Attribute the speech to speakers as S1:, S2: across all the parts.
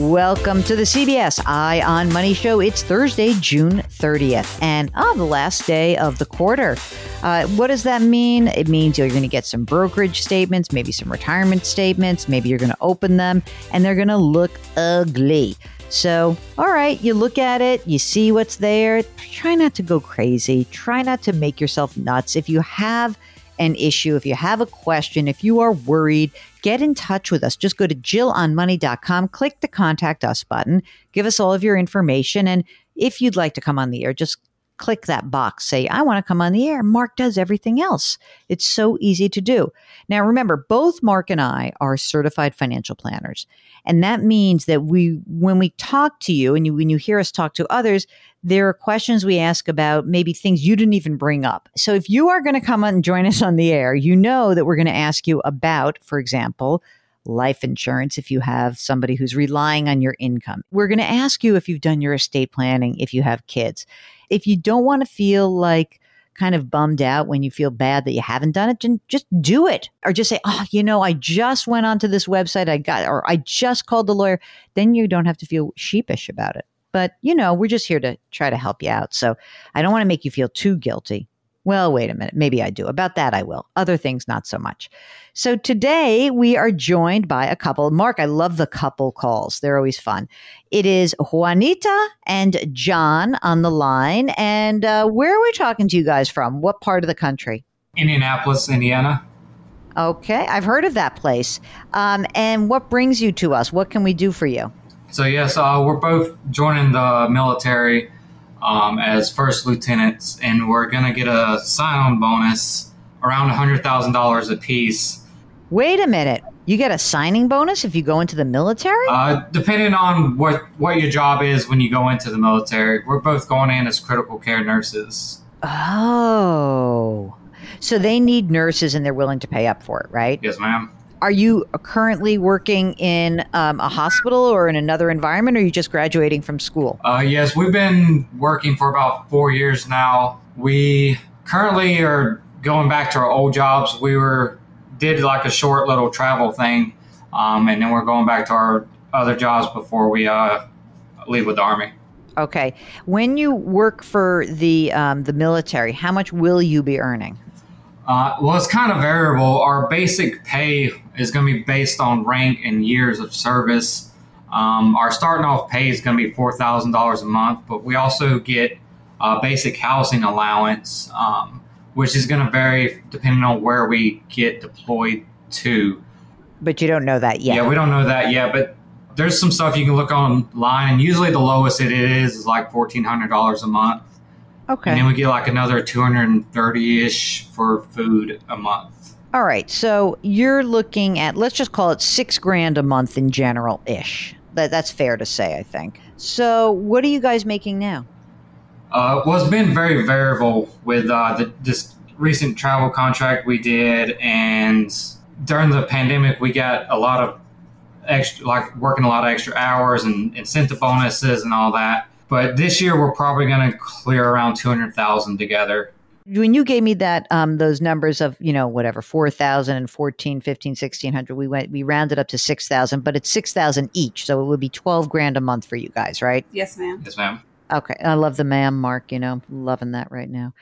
S1: Welcome to the CBS Eye on Money Show. It's Thursday, June 30th, and oh, the last day of the quarter. Uh, what does that mean? It means you're going to get some brokerage statements, maybe some retirement statements. Maybe you're going to open them, and they're going to look ugly. So, all right, you look at it, you see what's there. Try not to go crazy. Try not to make yourself nuts. If you have an issue, if you have a question, if you are worried, get in touch with us. Just go to jillonmoney.com, click the contact us button, give us all of your information. And if you'd like to come on the air, just click that box, say, I want to come on the air. Mark does everything else. It's so easy to do. Now, remember, both Mark and I are certified financial planners. And that means that we, when we talk to you and you, when you hear us talk to others, there are questions we ask about maybe things you didn't even bring up. So if you are going to come on and join us on the air, you know that we're going to ask you about, for example, life insurance if you have somebody who's relying on your income. We're going to ask you if you've done your estate planning if you have kids. If you don't want to feel like kind of bummed out when you feel bad that you haven't done it, just do it. Or just say, oh, you know, I just went onto this website, I got, or I just called the lawyer. Then you don't have to feel sheepish about it. But, you know, we're just here to try to help you out. So I don't want to make you feel too guilty. Well, wait a minute. Maybe I do. About that, I will. Other things, not so much. So today we are joined by a couple. Mark, I love the couple calls. They're always fun. It is Juanita and John on the line. And uh, where are we talking to you guys from? What part of the country?
S2: Indianapolis, Indiana.
S1: Okay. I've heard of that place. Um, and what brings you to us? What can we do for you?
S2: So, yes, uh, we're both joining the military um, as first lieutenants, and we're going to get a sign on bonus around $100,000 a piece.
S1: Wait a minute. You get a signing bonus if you go into the military?
S2: Uh, depending on what, what your job is when you go into the military. We're both going in as critical care nurses.
S1: Oh. So they need nurses and they're willing to pay up for it, right?
S2: Yes, ma'am.
S1: Are you currently working in um, a hospital or in another environment, or are you just graduating from school?
S2: Uh, yes, we've been working for about four years now. We currently are going back to our old jobs. We were did like a short little travel thing, um, and then we're going back to our other jobs before we uh, leave with the army.
S1: Okay. When you work for the um, the military, how much will you be earning?
S2: Uh, well, it's kind of variable. Our basic pay is going to be based on rank and years of service. Um, our starting off pay is going to be four thousand dollars a month, but we also get a basic housing allowance, um, which is going to vary depending on where we get deployed to.
S1: But you don't know that yet.
S2: Yeah, we don't know that yet, but there's some stuff you can look online, and usually the lowest it is is like fourteen hundred dollars a month.
S1: Okay.
S2: And then we get like another 230 ish for food a month.
S1: All right. So you're looking at, let's just call it six grand a month in general ish. That, that's fair to say, I think. So what are you guys making now?
S2: Uh, well, it's been very variable with uh, the, just recent travel contract we did, and during the pandemic, we got a lot of extra, like working a lot of extra hours and incentive bonuses and all that. But this year, we're probably going to clear around two hundred thousand together
S1: when you gave me that um, those numbers of you know whatever 4000 and 14 15 1600 we went we rounded up to 6000 but it's 6000 each so it would be 12 grand a month for you guys right?
S3: Yes ma'am.
S2: Yes ma'am.
S1: Okay i love the ma'am mark you know loving that right now.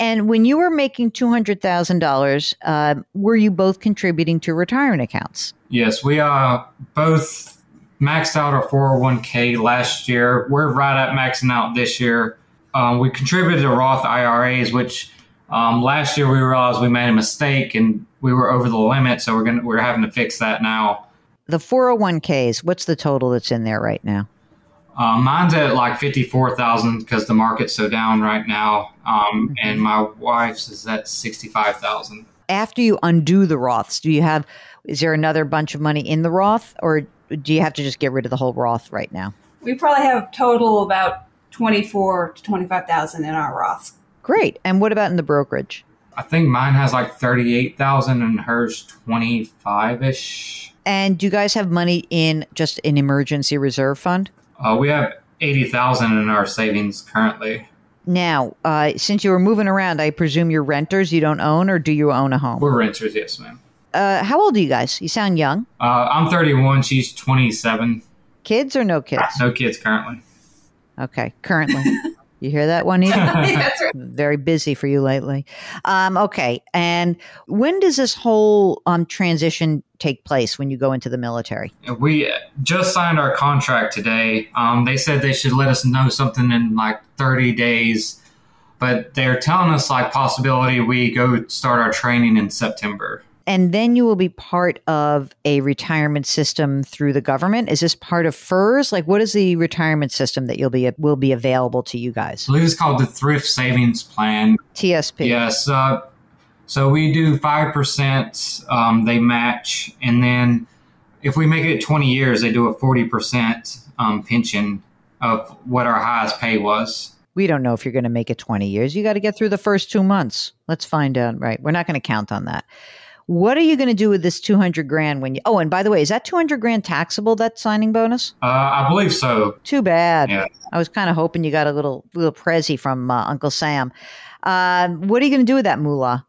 S1: And when you were making $200000 uh, were you both contributing to retirement accounts?
S2: Yes we uh both maxed out our 401k last year. We're right at maxing out this year um, we contributed to Roth IRAs, which um, last year we realized we made a mistake and we were over the limit, so we're gonna we're having to fix that now.
S1: The 401ks, what's the total that's in there right now?
S2: Um, mine's at like fifty four thousand because the market's so down right now, um, mm-hmm. and my wife's is at sixty five thousand.
S1: After you undo the Roths, do you have? Is there another bunch of money in the Roth, or do you have to just get rid of the whole Roth right now?
S3: We probably have total about 24 to 25,000 in our Roths.
S1: Great. And what about in the brokerage?
S2: I think mine has like 38,000 and hers 25ish.
S1: And do you guys have money in just an emergency reserve fund?
S2: Uh, we have 80,000 in our savings currently.
S1: Now, uh, since you were moving around, I presume you're renters. You don't own, or do you own a home?
S2: We're renters, yes, ma'am.
S1: Uh, how old are you guys? You sound young.
S2: Uh, I'm 31. She's 27.
S1: Kids or no kids?
S2: No kids currently.
S1: Okay, currently. you hear that, Juanita?
S3: right.
S1: Very busy for you lately. Um, okay, and when does this whole um, transition take place when you go into the military?
S2: We just signed our contract today. Um, they said they should let us know something in like 30 days, but they're telling us like possibility we go start our training in September
S1: and then you will be part of a retirement system through the government. Is this part of FERS? Like, what is the retirement system that you'll be will be available to you guys?
S2: I believe it's called the Thrift Savings Plan.
S1: TSP.
S2: Yes. Uh, so we do five percent. Um, they match, and then if we make it twenty years, they do a forty percent um, pension of what our highest pay was.
S1: We don't know if you're going to make it 20 years. You got to get through the first two months. Let's find out. Right. We're not going to count on that. What are you going to do with this 200 grand when you, oh, and by the way, is that 200 grand taxable, that signing bonus?
S2: Uh, I believe so.
S1: Too bad.
S2: Yeah.
S1: I was kind of hoping you got a little, little prezi from uh, Uncle Sam. Uh, what are you going to do with that moolah?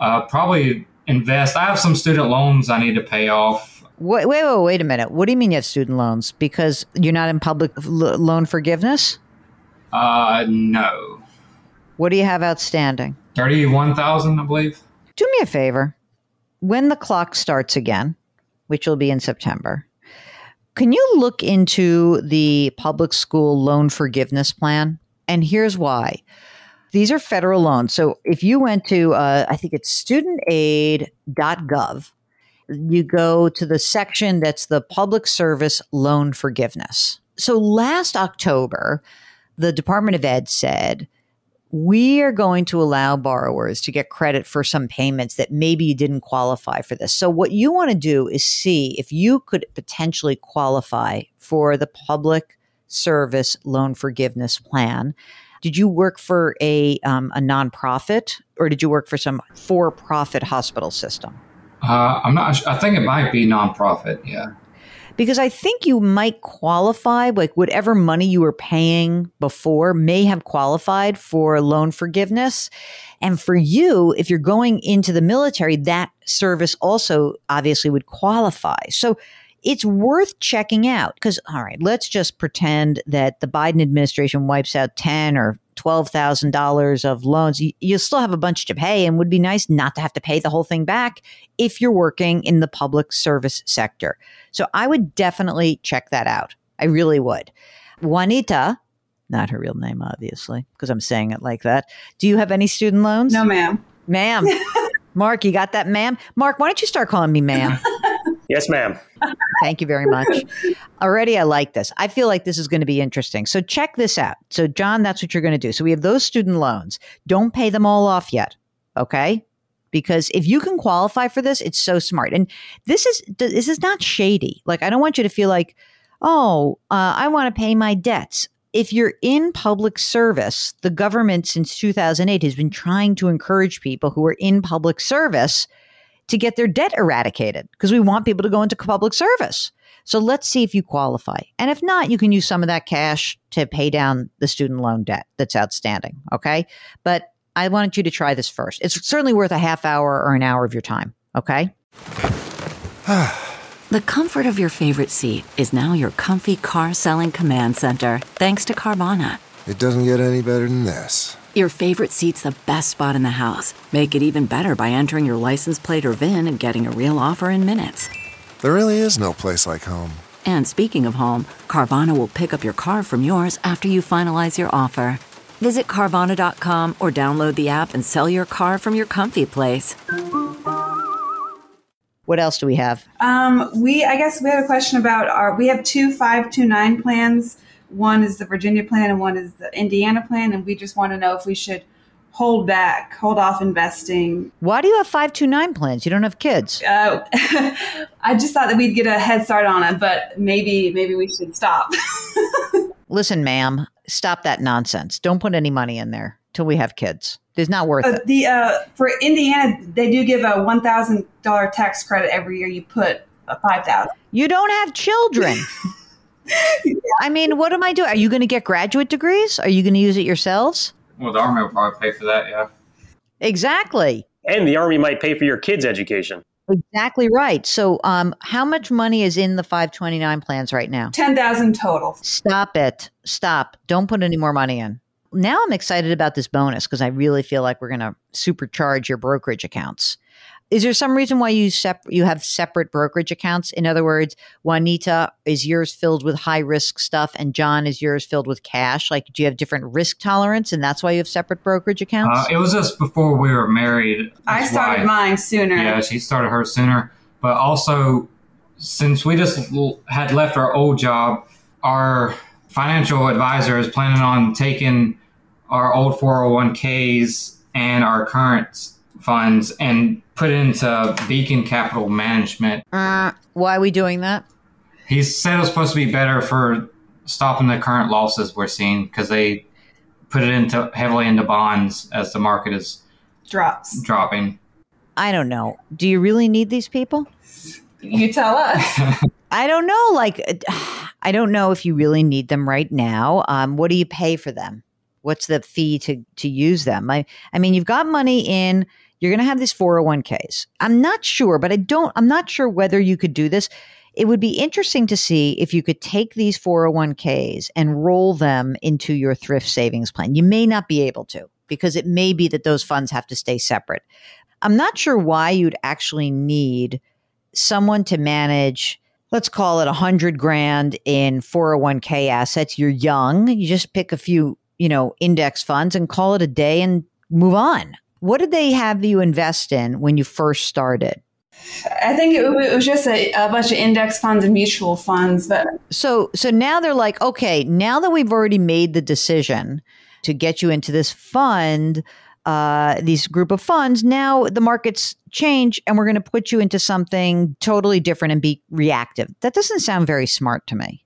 S2: Uh, probably invest. I have some student loans I need to pay off.
S1: Wait, wait, wait, wait a minute. What do you mean you have student loans? Because you're not in public loan forgiveness?
S2: Uh, no.
S1: What do you have outstanding?
S2: 31,000, I believe.
S1: Do me a favor when the clock starts again, which will be in September, can you look into the public school loan forgiveness plan? And here's why. These are federal loans. So if you went to, uh, I think it's studentaid.gov, you go to the section that's the public service loan forgiveness. So last October, the Department of Ed said we are going to allow borrowers to get credit for some payments that maybe you didn't qualify for this. So, what you want to do is see if you could potentially qualify for the public service loan forgiveness plan. Did you work for a, um, a nonprofit or did you work for some for profit hospital system?
S2: Uh, I'm not. I think it might be nonprofit. Yeah
S1: because I think you might qualify, like whatever money you were paying before may have qualified for loan forgiveness. And for you, if you're going into the military, that service also obviously would qualify. So it's worth checking out because, all right, let's just pretend that the Biden administration wipes out 10 or $12,000 of loans, you, you still have a bunch to pay and would be nice not to have to pay the whole thing back if you're working in the public service sector. So I would definitely check that out. I really would. Juanita, not her real name, obviously, because I'm saying it like that. Do you have any student loans?
S3: No, ma'am.
S1: Ma'am. Mark, you got that, ma'am? Mark, why don't you start calling me ma'am?
S4: Yes, ma'am.
S1: Thank you very much. Already, I like this. I feel like this is going to be interesting. So, check this out. So, John, that's what you're going to do. So, we have those student loans. Don't pay them all off yet. Okay. Because if you can qualify for this, it's so smart. And this is this is not shady. Like I don't want you to feel like, oh, uh, I want to pay my debts if you're in public service, the government since 2008 has been trying to encourage people who are in public service to get their debt eradicated because we want people to go into public service. So let's see if you qualify. And if not, you can use some of that cash to pay down the student loan debt that's outstanding. Okay. But I wanted you to try this first. It's certainly worth a half hour or an hour of your time. Okay.
S4: the comfort of your favorite seat is now your comfy car selling command center, thanks to Carvana.
S5: It doesn't get any better than this.
S4: Your favorite seat's the best spot in the house. Make it even better by entering your license plate or VIN and getting a real offer in minutes.
S5: There really is no place like home.
S4: And speaking of home, Carvana will pick up your car from yours after you finalize your offer. Visit Carvana.com or download the app and sell your car from your comfy place.
S1: What else do we have?
S3: Um, we, I guess we had a question about our, we have two five two nine plans. One is the Virginia plan and one is the Indiana plan. And we just want to know if we should hold back, hold off investing.
S1: Why do you have 529 plans? You don't have kids.
S3: Uh, I just thought that we'd get a head start on it, but maybe, maybe we should stop.
S1: Listen, ma'am, stop that nonsense. Don't put any money in there till we have kids. It's not worth
S3: uh,
S1: it.
S3: The uh, for Indiana, they do give a one thousand dollar tax credit every year. You put a five thousand.
S1: You don't have children. yeah. I mean, what am I doing? Are you going to get graduate degrees? Are you going to use it yourselves?
S2: Well, the army will probably pay for that. Yeah.
S1: Exactly.
S6: And the army might pay for your kids' education.
S1: Exactly right. So, um, how much money is in the 529 plans right now?
S3: 10,000 total.
S1: Stop it. Stop. Don't put any more money in. Now I'm excited about this bonus because I really feel like we're going to supercharge your brokerage accounts. Is there some reason why you sep- you have separate brokerage accounts? In other words, Juanita is yours filled with high risk stuff, and John is yours filled with cash. Like, do you have different risk tolerance, and that's why you have separate brokerage accounts?
S2: Uh, it was just before we were married.
S3: I started
S2: why,
S3: mine sooner.
S2: Yeah, she started hers sooner. But also, since we just had left our old job, our financial advisor is planning on taking our old 401ks and our current funds and put into Beacon Capital Management.
S1: Uh, why are we doing that?
S2: He said it was supposed to be better for stopping the current losses we're seeing because they put it into heavily into bonds as the market is
S3: drops
S2: dropping.
S1: I don't know. Do you really need these people?
S3: You tell us.
S1: I don't know. Like, I don't know if you really need them right now. Um, what do you pay for them? What's the fee to to use them? I I mean, you've got money in you're going to have these 401ks. I'm not sure, but I don't, I'm not sure whether you could do this. It would be interesting to see if you could take these 401ks and roll them into your thrift savings plan. You may not be able to because it may be that those funds have to stay separate. I'm not sure why you'd actually need someone to manage let's call it a hundred grand in 401k assets. You're young. You just pick a few, you know, index funds and call it a day and move on. What did they have you invest in when you first started?
S3: I think it, it was just a, a, bunch of index funds and mutual funds. But
S1: so, so now they're like, okay, now that we've already made the decision to get you into this fund, uh, these group of funds, now the markets change, and we're going to put you into something totally different and be reactive. That doesn't sound very smart to me.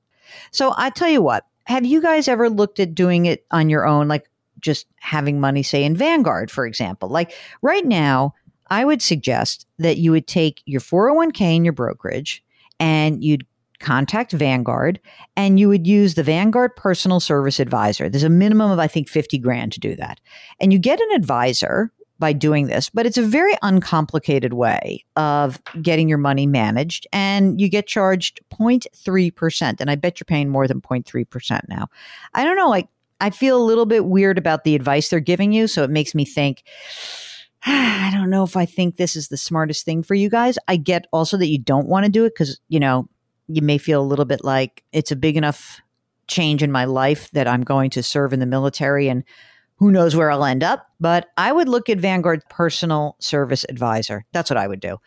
S1: So I tell you what, have you guys ever looked at doing it on your own? Like, just having money, say, in Vanguard, for example. Like right now, I would suggest that you would take your 401k and your brokerage and you'd contact Vanguard and you would use the Vanguard personal service advisor. There's a minimum of, I think, 50 grand to do that. And you get an advisor by doing this, but it's a very uncomplicated way of getting your money managed and you get charged 0.3%. And I bet you're paying more than 0.3% now. I don't know, like I feel a little bit weird about the advice they're giving you. So it makes me think, I don't know if I think this is the smartest thing for you guys. I get also that you don't want to do it because, you know, you may feel a little bit like it's a big enough change in my life that I'm going to serve in the military and who knows where I'll end up. But I would look at Vanguard's personal service advisor. That's what I would do.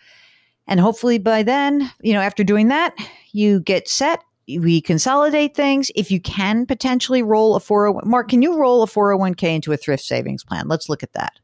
S1: And hopefully by then, you know, after doing that, you get set we consolidate things. If you can potentially roll a 401, Mark, can you roll a 401k into a thrift savings plan? Let's look at that.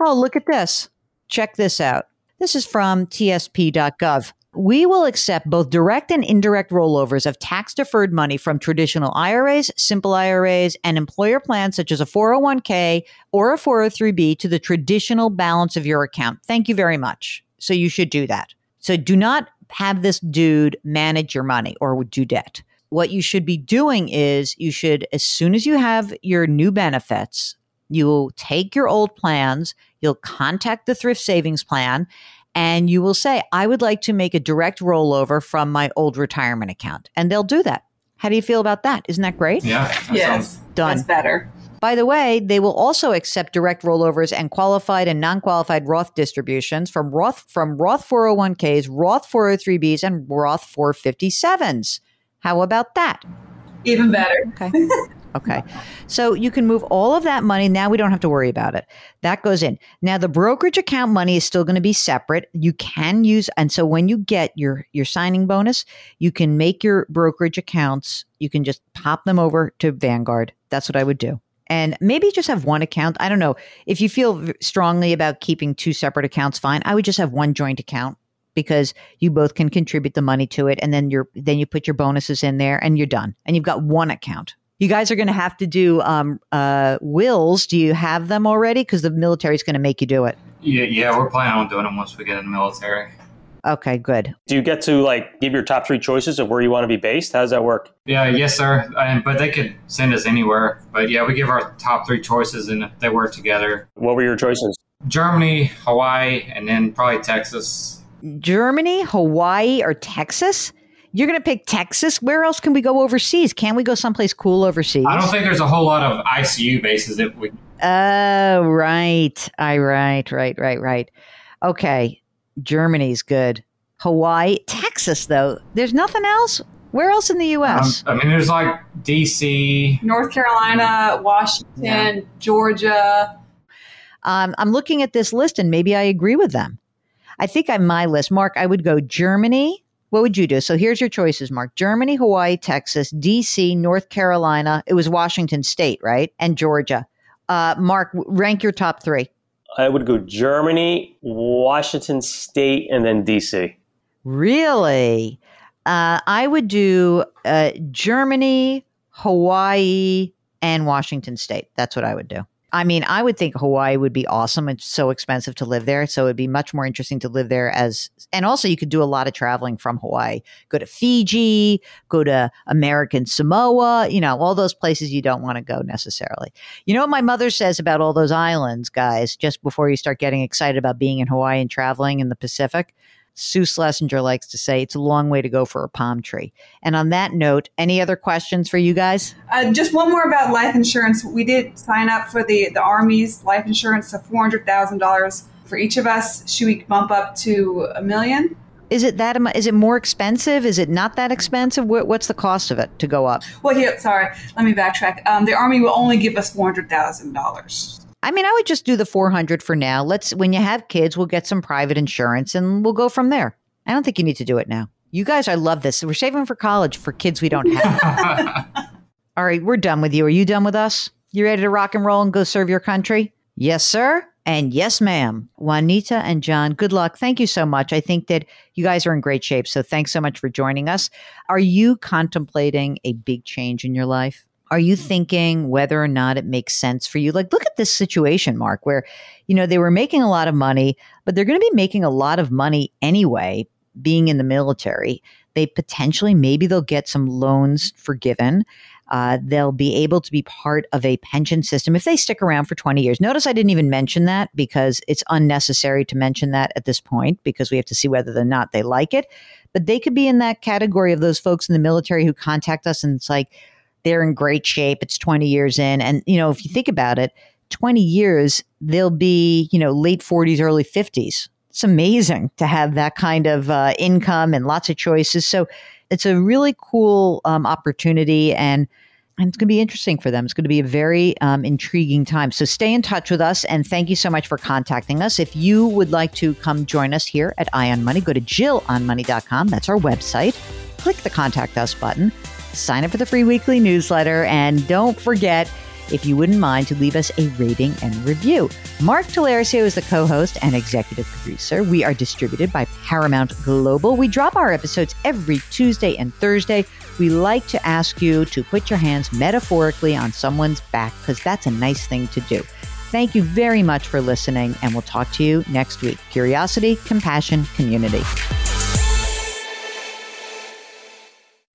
S1: Oh, look at this. Check this out. This is from tsp.gov. We will accept both direct and indirect rollovers of tax deferred money from traditional IRAs, simple IRAs, and employer plans such as a 401k or a 403b to the traditional balance of your account. Thank you very much. So you should do that. So do not have this dude manage your money or do debt. What you should be doing is you should, as soon as you have your new benefits, you will take your old plans, you'll contact the thrift savings plan, and you will say, I would like to make a direct rollover from my old retirement account. And they'll do that. How do you feel about that? Isn't that great?
S2: Yeah. that
S3: yes,
S2: sounds-
S1: Done.
S3: That's better.
S1: By the way, they will also accept direct rollovers and qualified and non-qualified Roth distributions from Roth from Roth 401ks, Roth 403bs, and Roth 457s. How about that?
S3: Even better.
S1: Okay. Okay. So you can move all of that money. Now we don't have to worry about it. That goes in. Now the brokerage account money is still going to be separate. You can use and so when you get your your signing bonus, you can make your brokerage accounts, you can just pop them over to Vanguard. That's what I would do. And maybe just have one account. I don't know. If you feel strongly about keeping two separate accounts, fine. I would just have one joint account because you both can contribute the money to it and then you're then you put your bonuses in there and you're done. And you've got one account. You guys are going to have to do um, uh, wills. Do you have them already? Because the military is going to make you do it.
S2: Yeah, yeah, we're planning on doing them once we get in the military.
S1: Okay, good.
S6: Do you get to like give your top three choices of where you want to be based? How does that work?
S2: Yeah, yes, sir. And, but they could send us anywhere. But yeah, we give our top three choices, and if they work together,
S6: What were your choices?
S2: Germany, Hawaii, and then probably Texas.
S1: Germany, Hawaii, or Texas? You're going to pick Texas? Where else can we go overseas? Can't we go someplace cool overseas?
S2: I don't think there's a whole lot of ICU bases that we.
S1: Oh, right. I right, right, right, right. Okay. Germany's good. Hawaii, Texas though. There's nothing else. Where else in the
S2: Um,
S1: US?
S2: I mean, there's like DC.
S3: North Carolina, Washington,
S1: Yeah.
S3: Georgia.
S1: Um, I'm looking at this list and maybe I agree with them. I think on my list, Mark, I would go Germany. What would you do? So here's your choices, Mark. Germany, Hawaii, Texas, DC, North Carolina. It was Washington State, right? And Georgia. Uh, Mark, rank your top three.
S6: I would go Germany, Washington State, and then DC.
S1: Really? Uh, I would do uh, Germany, Hawaii, and Washington State. That's what I would do. I mean, I would think Hawaii would be awesome. It's so expensive to live there. So it'd be much more interesting to live there as, and also you could do a lot of traveling from Hawaii. Go to Fiji, go to American Samoa, you know, all those places you don't want to go necessarily. You know what my mother says about all those islands, guys, just before you start getting excited about being in Hawaii and traveling in the Pacific? Sue Schlesinger likes to say it's a long way to go for a palm tree. And on that note, any other questions for you guys?
S3: Uh, just one more about life insurance. We did sign up for the, the Army's life insurance of $400,000 for each of us. Should we bump up to a million?
S1: Is it that? Is it more expensive? Is it not that expensive? What's the cost of it to go up?
S3: Well, here, sorry, let me backtrack. Um, the Army will only give us $400,000.
S1: I mean, I would just do the 400 for now. Let's, when you have kids, we'll get some private insurance and we'll go from there. I don't think you need to do it now. You guys, I love this. We're saving for college for kids we don't have. All right, we're done with you. Are you done with us? You ready to rock and roll and go serve your country? Yes, sir. And yes, ma'am. Juanita and John, good luck. Thank you so much. I think that you guys are in great shape. So thanks so much for joining us. Are you contemplating a big change in your life? Are you thinking whether or not it makes sense for you? Like, look at this situation, Mark, where, you know, they were making a lot of money, but they're going to be making a lot of money anyway, being in the military. They potentially, maybe they'll get some loans forgiven. Uh, they'll be able to be part of a pension system if they stick around for 20 years. Notice I didn't even mention that because it's unnecessary to mention that at this point because we have to see whether or not they like it. But they could be in that category of those folks in the military who contact us and it's like, they're in great shape. It's 20 years in. And, you know, if you think about it, 20 years, they'll be, you know, late 40s, early 50s. It's amazing to have that kind of uh, income and lots of choices. So it's a really cool um, opportunity and and it's going to be interesting for them. It's going to be a very um, intriguing time. So stay in touch with us and thank you so much for contacting us. If you would like to come join us here at Ion Money, go to jillonmoney.com. That's our website. Click the contact us button sign up for the free weekly newsletter. And don't forget, if you wouldn't mind to leave us a rating and review. Mark Talercio is the co host and executive producer. We are distributed by Paramount Global. We drop our episodes every Tuesday and Thursday. We like to ask you to put your hands metaphorically on someone's back because that's a nice thing to do. Thank you very much for listening, and we'll talk to you next week. Curiosity, compassion, community.